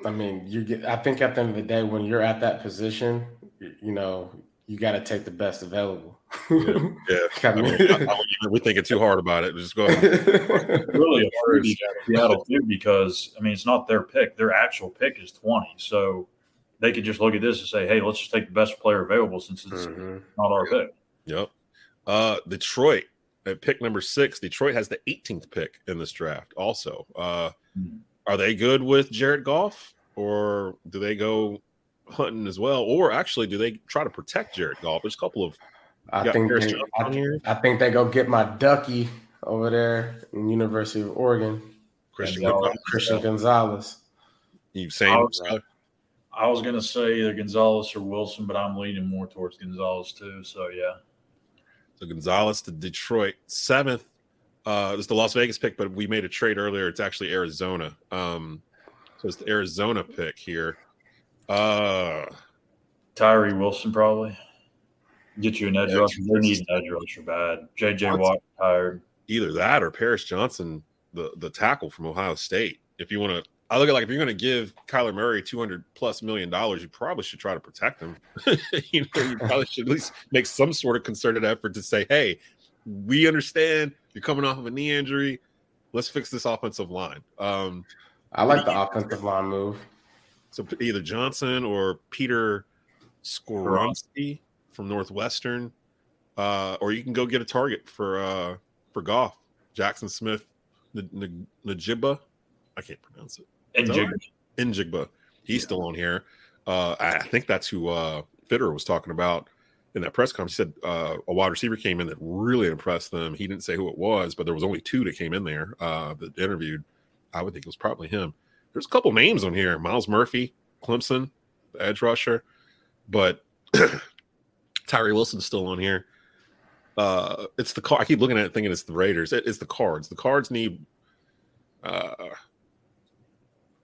I mean, you get. I think at the end of the day, when you're at that position, you know, you got to take the best available. Yeah. I mean, I- I- we're thinking too hard about it. Just go ahead. really hard to Seattle too because I mean it's not their pick. Their actual pick is twenty, so they could just look at this and say, "Hey, let's just take the best player available since it's Mhm. not our pick." Yep. Uh, Detroit at pick number six. Detroit has the 18th pick in this draft. Also, uh, Hmm. are they good with Jared Goff, or do they go hunting as well, or actually do they try to protect Jared Goff? There's a couple of I think they, I. I think they go get my ducky over there in University of Oregon, Christian. Yeah, Gonzalez. Christian Gonzalez. You saying I was- Schuyler? I was gonna say either Gonzalez or Wilson, but I'm leaning more towards Gonzalez too. So yeah, So Gonzalez to Detroit. Seventh, uh, it's the Las Vegas pick, but we made a trade earlier. It's actually Arizona. Um, so it's the Arizona pick here. Uh, Tyree Wilson probably get you an edge Yeah, rusher. They need an edge rusher bad. JJ Watt tired. either that or Paris Johnson, the the tackle from Ohio State. If you want to, I look at like if you're going to give Kyler Murray 200 plus million dollars, you probably should try to protect him. you know, you probably should at least make some sort of concerted effort to say, hey, we understand you're coming off of a knee injury. Let's fix this offensive line. Um, I like the offensive line move. So either Johnson or Peter Skoronski from Northwestern, uh, or you can go get a target for uh, for golf. Jaxon Smith, N- N- Najibba, I can't pronounce it. And Is that Jig- Njigba, he's still on here. Uh, I I think that's who uh, Fitterer was talking about in that press conference. He said uh, a wide receiver came in that really impressed them. He didn't say who it was, but there was only two that came in there uh, that interviewed. I would think it was probably him. There's a couple names on here: Myles Murphy, Clemson, the edge rusher, but Tyree Wilson's still on here. Uh, it's the car. I keep looking at it thinking it's the Raiders. It, it's the Cards. The Cards need. Uh,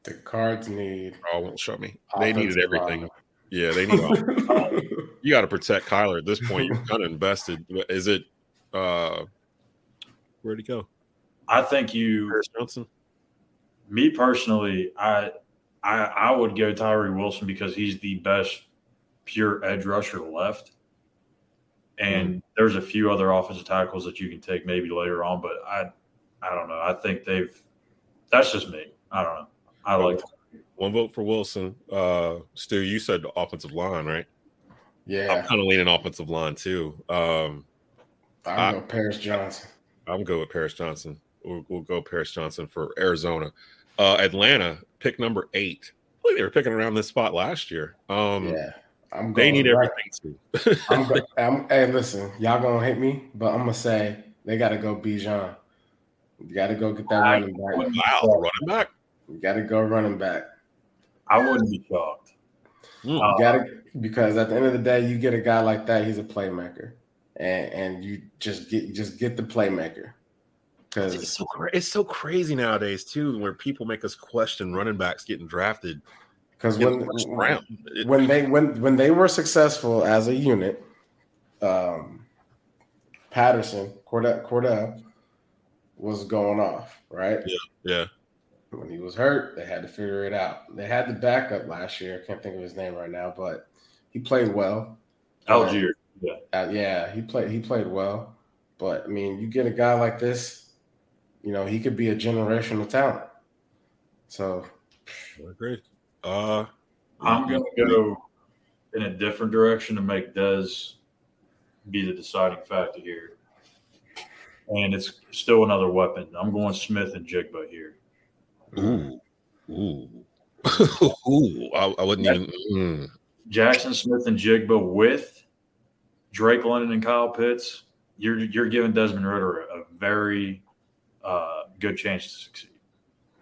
The Cards need. oh, won't show me. They needed everything. line. Yeah, they need. you got to protect Kyler at this point. You're kind of invested. Is it? uh Where'd he go? I think you Paris Johnson. me personally, I I I would go Tyree Wilson because he's the best pure edge rusher left. And there's a few other offensive tackles that you can take maybe later on, but I I don't know. I think they've that's just me. I don't know. I like One vote for Wilson. Uh Stu, you said the offensive line, right? Yeah, I'm kind of leaning offensive line too. Um I'm going Paris Johnson. I'm good with Paris Johnson. We'll, we'll go Paris Johnson for Arizona. Uh Atlanta, pick number eight. I believe they were picking around this spot last year. Um Yeah, I'm they going need right- everything too. I'm, go- I'm, hey, listen, y'all gonna hate me, but I'm gonna say they got to go Bijan. You got to go get that running back. wow, running back. You got to go running back. I wouldn't be shocked. Hmm. Uh, got to because at the end of the day, you get a guy like that. He's a playmaker, and and you just get just get the playmaker. Because It's Because so cra- it's so crazy nowadays too, where people make us question running backs getting drafted because when the first round. It- when they when when they were successful as a unit, um, Patterson Cordell, Cordell was going off right. yeah, when he was hurt, they had to figure it out. They had the backup last year. I can't think of his name right now, but he played well. Allgeier. Yeah. Uh, yeah, he played. He played well. But I mean, you get a guy like this, you know, he could be a generational talent. So I agree. Uh, I'm going to go in a different direction to make Dez be the deciding factor here. And it's still another weapon. I'm going Smith-Njigba here. Ooh, ooh, ooh. I, I wouldn't even. mm. Jaxon Smith-Njigba with Drake London and Kyle Pitts. You're you're giving Desmond Ridder a, a very uh, good chance to succeed.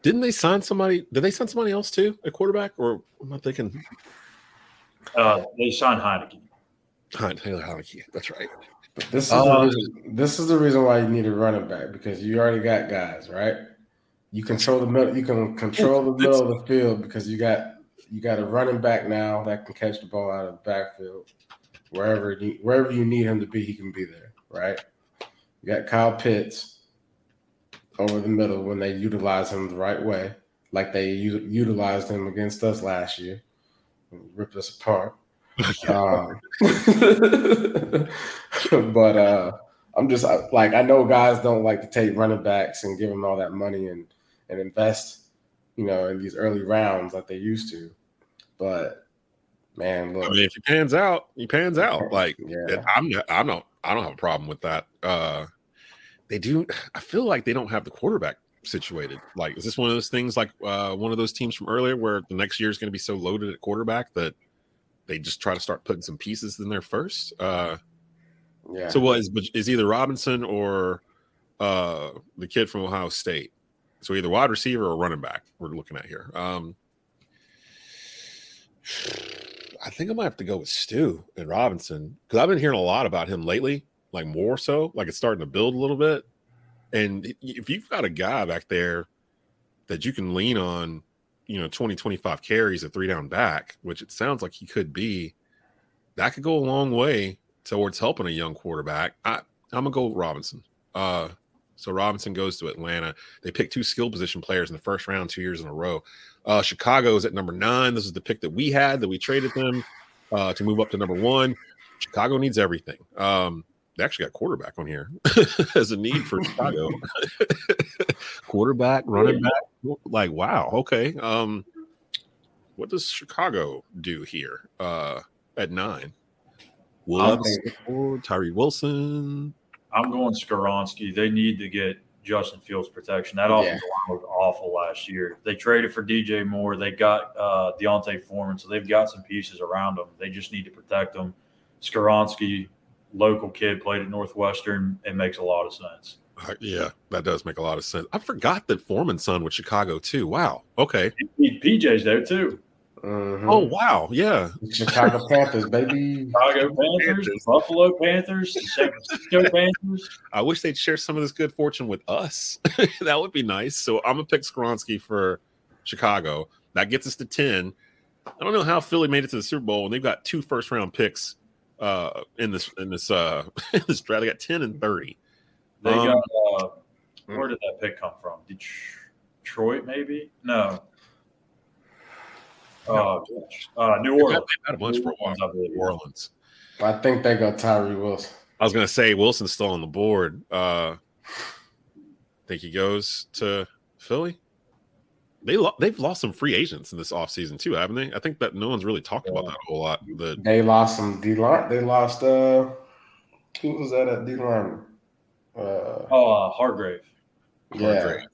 Didn't they sign somebody? Did they sign somebody else too at quarterback? Or am I thinking? Uh, they signed Heinicke. Huh, Taylor Heinicke. That's right. but this is the reason, this is the reason why you need a running back because you already got guys, right? You control the middle. You can control the middle of the field because you got you got a running back now that can catch the ball out of the backfield. Wherever you, wherever you need him to be, he can be there, right? You got Kyle Pitts over the middle when they utilize him the right way, like they u- utilized him against us last year, ripped us apart. Um, but uh, I'm just like I know guys don't like to take running backs and give them all that money and and invest, you know, in these early rounds like they used to. But man, look, I mean, if he pans out, he pans out. Like yeah, I'm, I'm not, I don't have a problem with that. Uh, they do. I feel like they don't have the quarterback situated. Like, is this one of those things like uh, one of those teams from earlier where the next year is going to be so loaded at quarterback that they just try to start putting some pieces in there first? Uh, yeah. So, what is is either Robinson or uh, the kid from Ohio State? So either wide receiver or running back. We're looking at here. Um, I think I might have to go with Stu and Robinson because I've been hearing a lot about him lately, like more so, like it's starting to build a little bit. And if you've got a guy back there that you can lean on, you know, 20, 25 carries, a three down back, which it sounds like he could be, that could go a long way towards helping a young quarterback. I, I'm gonna go with Robinson. Uh, so Robinson goes to Atlanta. They pick two skill position players in the first round two years in a row. Uh, Chicago is at number nine. This is the pick that we had that we traded them uh, to move up to number one. Chicago needs everything. Um, they actually got quarterback on here as a need for Chicago. quarterback, running back. Like, wow. Okay. Um, what does Chicago do here uh, at nine? Will Tyree Wilson. I'm going Skoronski. They need to get Justin Fields protection. That offensive Yeah. line was awful last year. They traded for DJ Moore. They got uh, D'Onta Foreman, so they've got some pieces around them. They just need to protect them. Skoronski, local kid, played at Northwestern. It makes a lot of sense. Uh, yeah, that does make a lot of sense. I forgot that Foreman's son with Chicago too. Wow. Okay. PJ's there too. Mhm. Oh wow. Yeah. Chicago Panthers, baby. Chicago Panthers, Panthers. Buffalo Panthers, San Francisco Panthers. I wish they'd share some of this good fortune with us. that would be nice. So I'm gonna pick Skoronski for Chicago. That gets us to 10. I don't know how Philly made it to the Super Bowl and they've got two first round picks uh in this in this uh in this draft. They got 10 and 30. They Um, got uh, where did that pick come from? Detroit, maybe? No. Uh, uh, New They've Orleans. had, they've had a bunch for a while. I. New Orleans. I think they got Tyree Wilson. I was gonna say Wilson's still on the board. Uh think he goes to Philly. They lo- they've lost some free agents in this offseason too, haven't they? I think that no one's really talked about that a whole lot. The They lost some D line. They lost uh who was that at D line? Uh Oh, uh, Hargrave. yeah. Hargrave.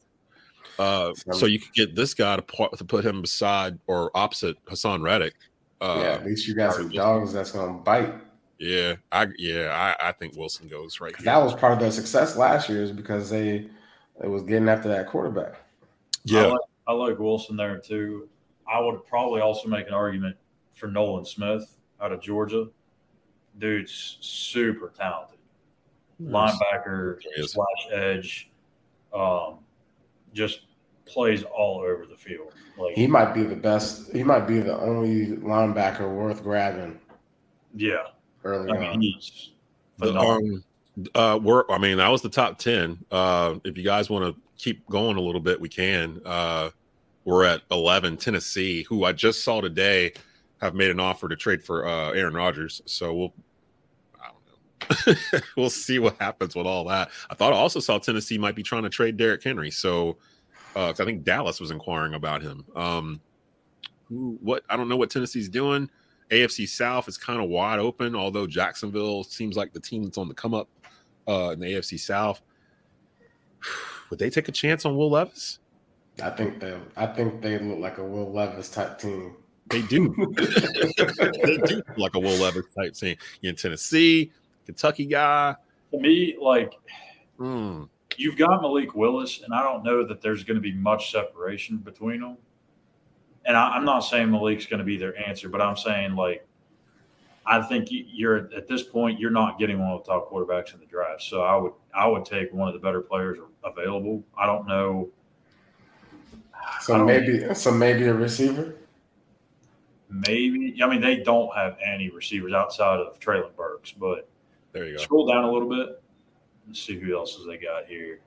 Uh, so you could get this guy to put, to put him beside or opposite Haason Reddick. Uh, yeah, at least you got some dogs that's gonna bite. yeah, I yeah, I, I think Wilson goes right here. That was part of their success last year is because they it was getting after that quarterback. I yeah, like, I like Wilson there too. I would probably also make an argument for Nolan Smith out of Georgia. Dude's super talented. Linebacker, slash edge, um, just plays all over the field. Like, He might be the best. He might be the only linebacker worth grabbing yeah, early I mean, on. he's The, phenomenal. um, uh, we're, I mean, that was the top 10. Uh, if you guys want to keep going a little bit, we can. Uh, we're at 11, Tennessee, who I just saw today have made an offer to trade for uh, Aaron Rodgers. So we'll, I don't know. we'll see what happens with all that. I thought I also saw Tennessee might be trying to trade Derrick Henry. So, uh, 'cause I think Dallas was inquiring about him. Um, who, what, I don't know what Tennessee's doing. AFC South is kind of wide open, although Jacksonville seems like the team that's on the come up uh, in the AFC South. Would they take a chance on Will Levis? I think they I think they look like a Will Levis type team. They do. they do like a Will Levis type team. You're in Tennessee, Kentucky guy. to me, like Hmm. You've got Malik Willis, and I don't know that there's going to be much separation between them. And I, I'm not saying Malik's going to be their answer, but I'm saying like I think you- you're at this point you're not getting one of the top quarterbacks in the draft. So I would I would take one of the better players available. I don't know. So don't- maybe so maybe a receiver. maybe I mean they don't have any receivers outside of Treylon Burks, but There you go. scroll down a little bit. Let's see who else has they got here.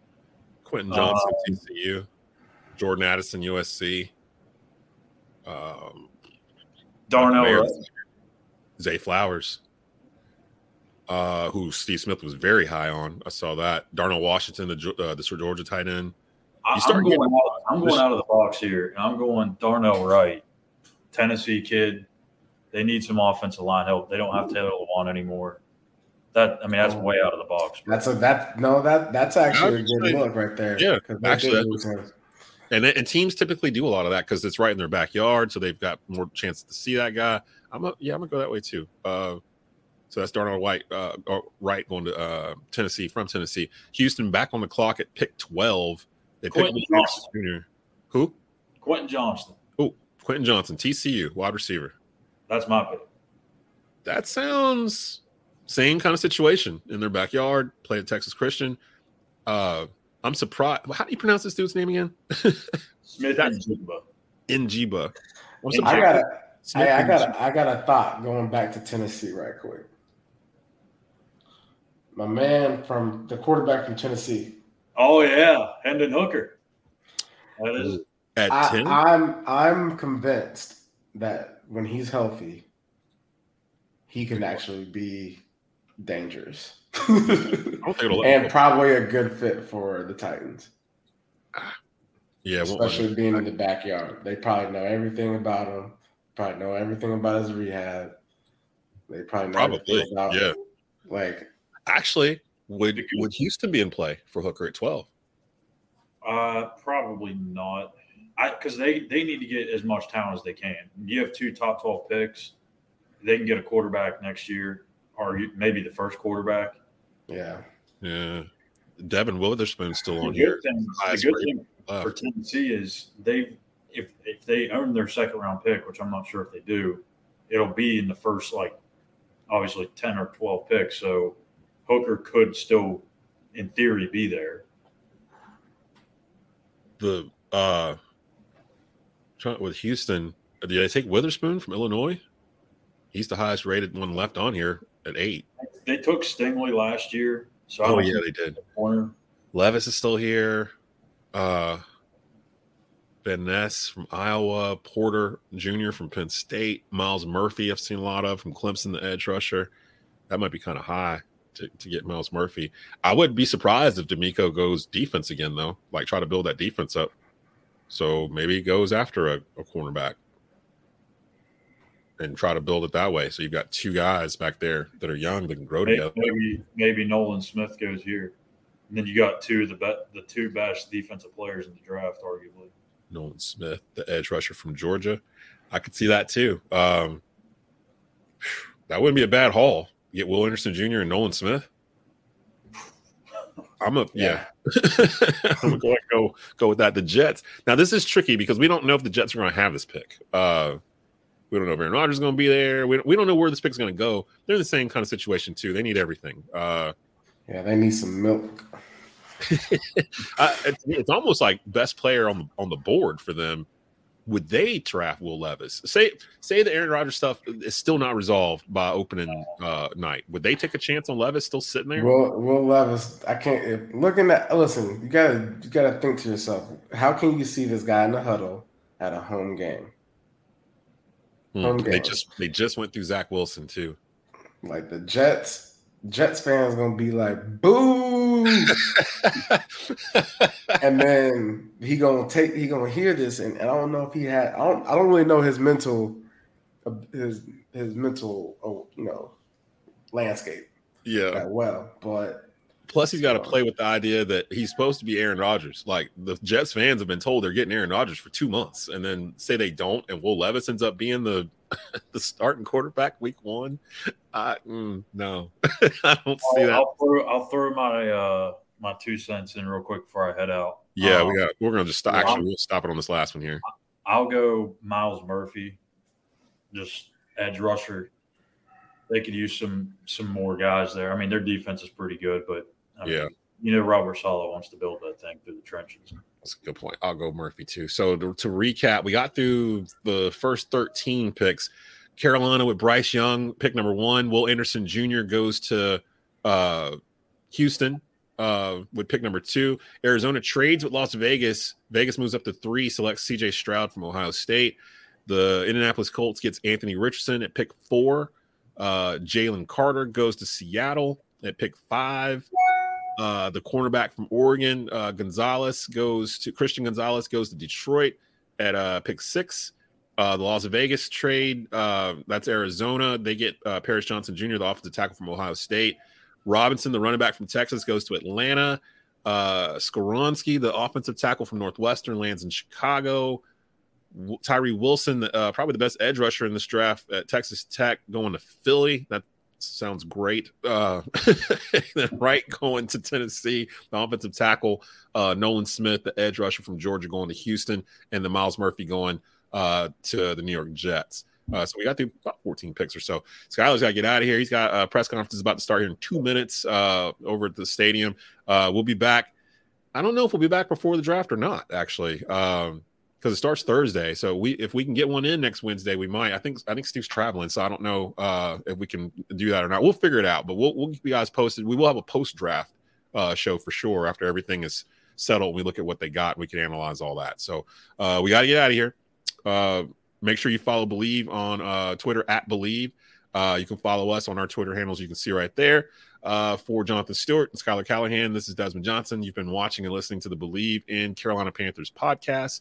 Quentin Johnson, Um, TCU. Jordan Addison, USC. Um, Darnell. Zay Flowers, uh, who Steve Smith was very high on. I saw that. Darnell Washington, the uh, the Georgia tight end. You start I'm, going getting- out, I'm going out of the box here. I'm going Darnell Wright, Tennessee kid. They need some offensive line help. They don't have Taylor Lewan anymore. That I mean, that's way out of the box. That's a that no that that's actually a good Actually, look right there. Yeah, actually, did that lose him. And and teams typically do a lot of that because it's right in their backyard, so they've got more chances to see that guy. I'm a, yeah, I'm gonna go that way too. Uh, so that's Darnell White, uh, or Wright going to uh, Tennessee from Tennessee. Houston back on the clock at pick 12. They picked Quentin Johnson. Jr. Who? Quentin Johnston. Oh, Quentin Johnson, TCU wide receiver. That's my pick. That sounds same kind of situation in their backyard. Played at Texas Christian. Uh, I'm surprised. How do you pronounce this dude's name again? Smith That's- and Jigba. Njiba. I'm surprised. I got a Smith I, I got a, I got a thought going back to Tennessee right quick. My man from the quarterback from Tennessee. Oh yeah, Hendon Hooker. That is at I, 10. I'm I'm convinced that when he's healthy, he can actually be dangerous. I don't think it'll let and probably a good fit for the Titans, Yeah, it won't let him. especially being in the backyard. They probably know everything about him. Probably know everything about his rehab. They probably know Probably, everything about yeah. like Actually, would would Houston be in play for Hooker at 12? uh, probably not. I because they they need to get as much talent as they can. You have two top twelve picks. They can get a quarterback next year, or you- maybe the first quarterback. yeah. Yeah. Devon Witherspoon's still The on here. good thing, the good rated thing left. for Tennessee is they if if they own their second round pick, which I'm not sure if they do, it'll be in the first like obviously ten or twelve picks. So Hooker could still, in theory, be there. The uh trying with Houston, did they take Witherspoon from Illinois? He's the highest rated one left on here at eight. They took Stingley last year, so Oh yeah, they did. corner. Levis is still here. Uh Van Ness from Iowa, Porter Jr. from Penn State, Myles Murphy, I've seen a lot of from Clemson, the edge rusher. That might be kind of high to, to get Myles Murphy. I would be surprised if DeMeco goes defense again, though, like try to build that defense up. So maybe he goes after a, a cornerback and try to build it that way. So you've got two guys back there that are young that can grow Maybe, together. maybe maybe Nolan Smith goes here, and then you got two of the be- the two best defensive players in the draft, arguably. Nolan Smith, the edge rusher from Georgia. I could see that too. Um, that wouldn't be a bad haul. Get Will Anderson Jr. and Nolan Smith. I'm a yeah. I'm gonna go go go with that. The Jets. Now this is tricky because we don't know if the Jets are going to have this pick. Uh, we don't know if Aaron Rodgers is going to be there. We don't, we don't know where this pick is going to go. They're in the same kind of situation too. They need everything. Uh, Yeah, they need some milk. I, it's, it's almost like best player on the on the board for them. Would they draft Will Levis? Say say the Aaron Rodgers stuff is still not resolved by opening uh, night. Would they take a chance on Levis still sitting there? Will Will Levis, I can't. If, looking at listen, you gotta you gotta think to yourself. How can you see this guy in the huddle at a home game? Home They game. just they just went through Zach Wilson too. Like the Jets, Jets fans gonna be like, "Boo!" and then he gonna take he gonna hear this, and, and I don't know if he had. I don't. I don't really know his mental, uh, his his mental, oh, you know, landscape yeah. that well. But Plus, he's got to play with the idea that he's supposed to be Aaron Rodgers. Like the Jets fans have been told they're getting Aaron Rodgers for two months, and then say they don't, and Will Levis ends up being the the starting quarterback week one. I mm, no, I don't see I'll, that. I'll throw I'll throw my uh my two cents in real quick before I head out. Yeah, Um, we got. We're gonna just stop. well, Actually, we'll stop it on this last one here. I'll go Myles Murphy, just edge rusher. They could use some some more guys there. I mean, their defense is pretty good, but I mean, Yeah. you know, Robert Saleh wants to build that thing through the trenches. That's a good point. I'll go Murphy too. So to, to recap, we got through the first 13 picks. Carolina with Bryce Young, pick number one. Will Anderson Jr. goes to uh, Houston uh, with pick number two. Arizona trades with Las Vegas. Vegas moves up to three, selects CJ Stroud from Ohio State. The Indianapolis Colts gets Anthony Richardson at pick four. Uh, Jalen Carter goes to Seattle at pick five. Uh, the cornerback from Oregon, uh, Gonzalez goes to Christian Gonzalez goes to Detroit at uh, pick six. Uh, the Las Vegas trade, uh, that's Arizona. They get Paris Johnson Jr., the offensive tackle from Ohio State. Robinson, the running back from Texas, goes to Atlanta. Uh, Skoronski, the offensive tackle from Northwestern, lands in Chicago. Tyree Wilson, uh, probably the best edge rusher in this draft at Texas Tech, going to Philly. That sounds great. Uh, right, going to Tennessee, the offensive tackle uh, Nolan Smith, the edge rusher from Georgia, going to Houston, and the Myles Murphy going uh, to the New York Jets. Uh, so we got through about 14 picks or so. Schuyler's got to get out of here. He's got a press conference about to start here in two minutes uh, over at the stadium. Uh, we'll be back. I don't know if we'll be back before the draft or not, actually, because it starts Thursday. So we, if we can get one in next Wednesday, we might. I think I think Steve's traveling, so I don't know uh, if we can do that or not. We'll figure it out, but we'll we'll keep you guys posted. We will have a post draft uh, show for sure after everything is settled. We look at what they got. we can analyze all that. So uh, we got to get out of here. Uh, make sure you follow Bleav on uh, Twitter at Bleav. Uh, you can follow us on our Twitter handles. You can see right there. Uh, for Jonathan Stewart and Schuyler Callihan, this is Desmond Johnson. You've been watching and listening to the Bleav in Carolina Panthers podcast.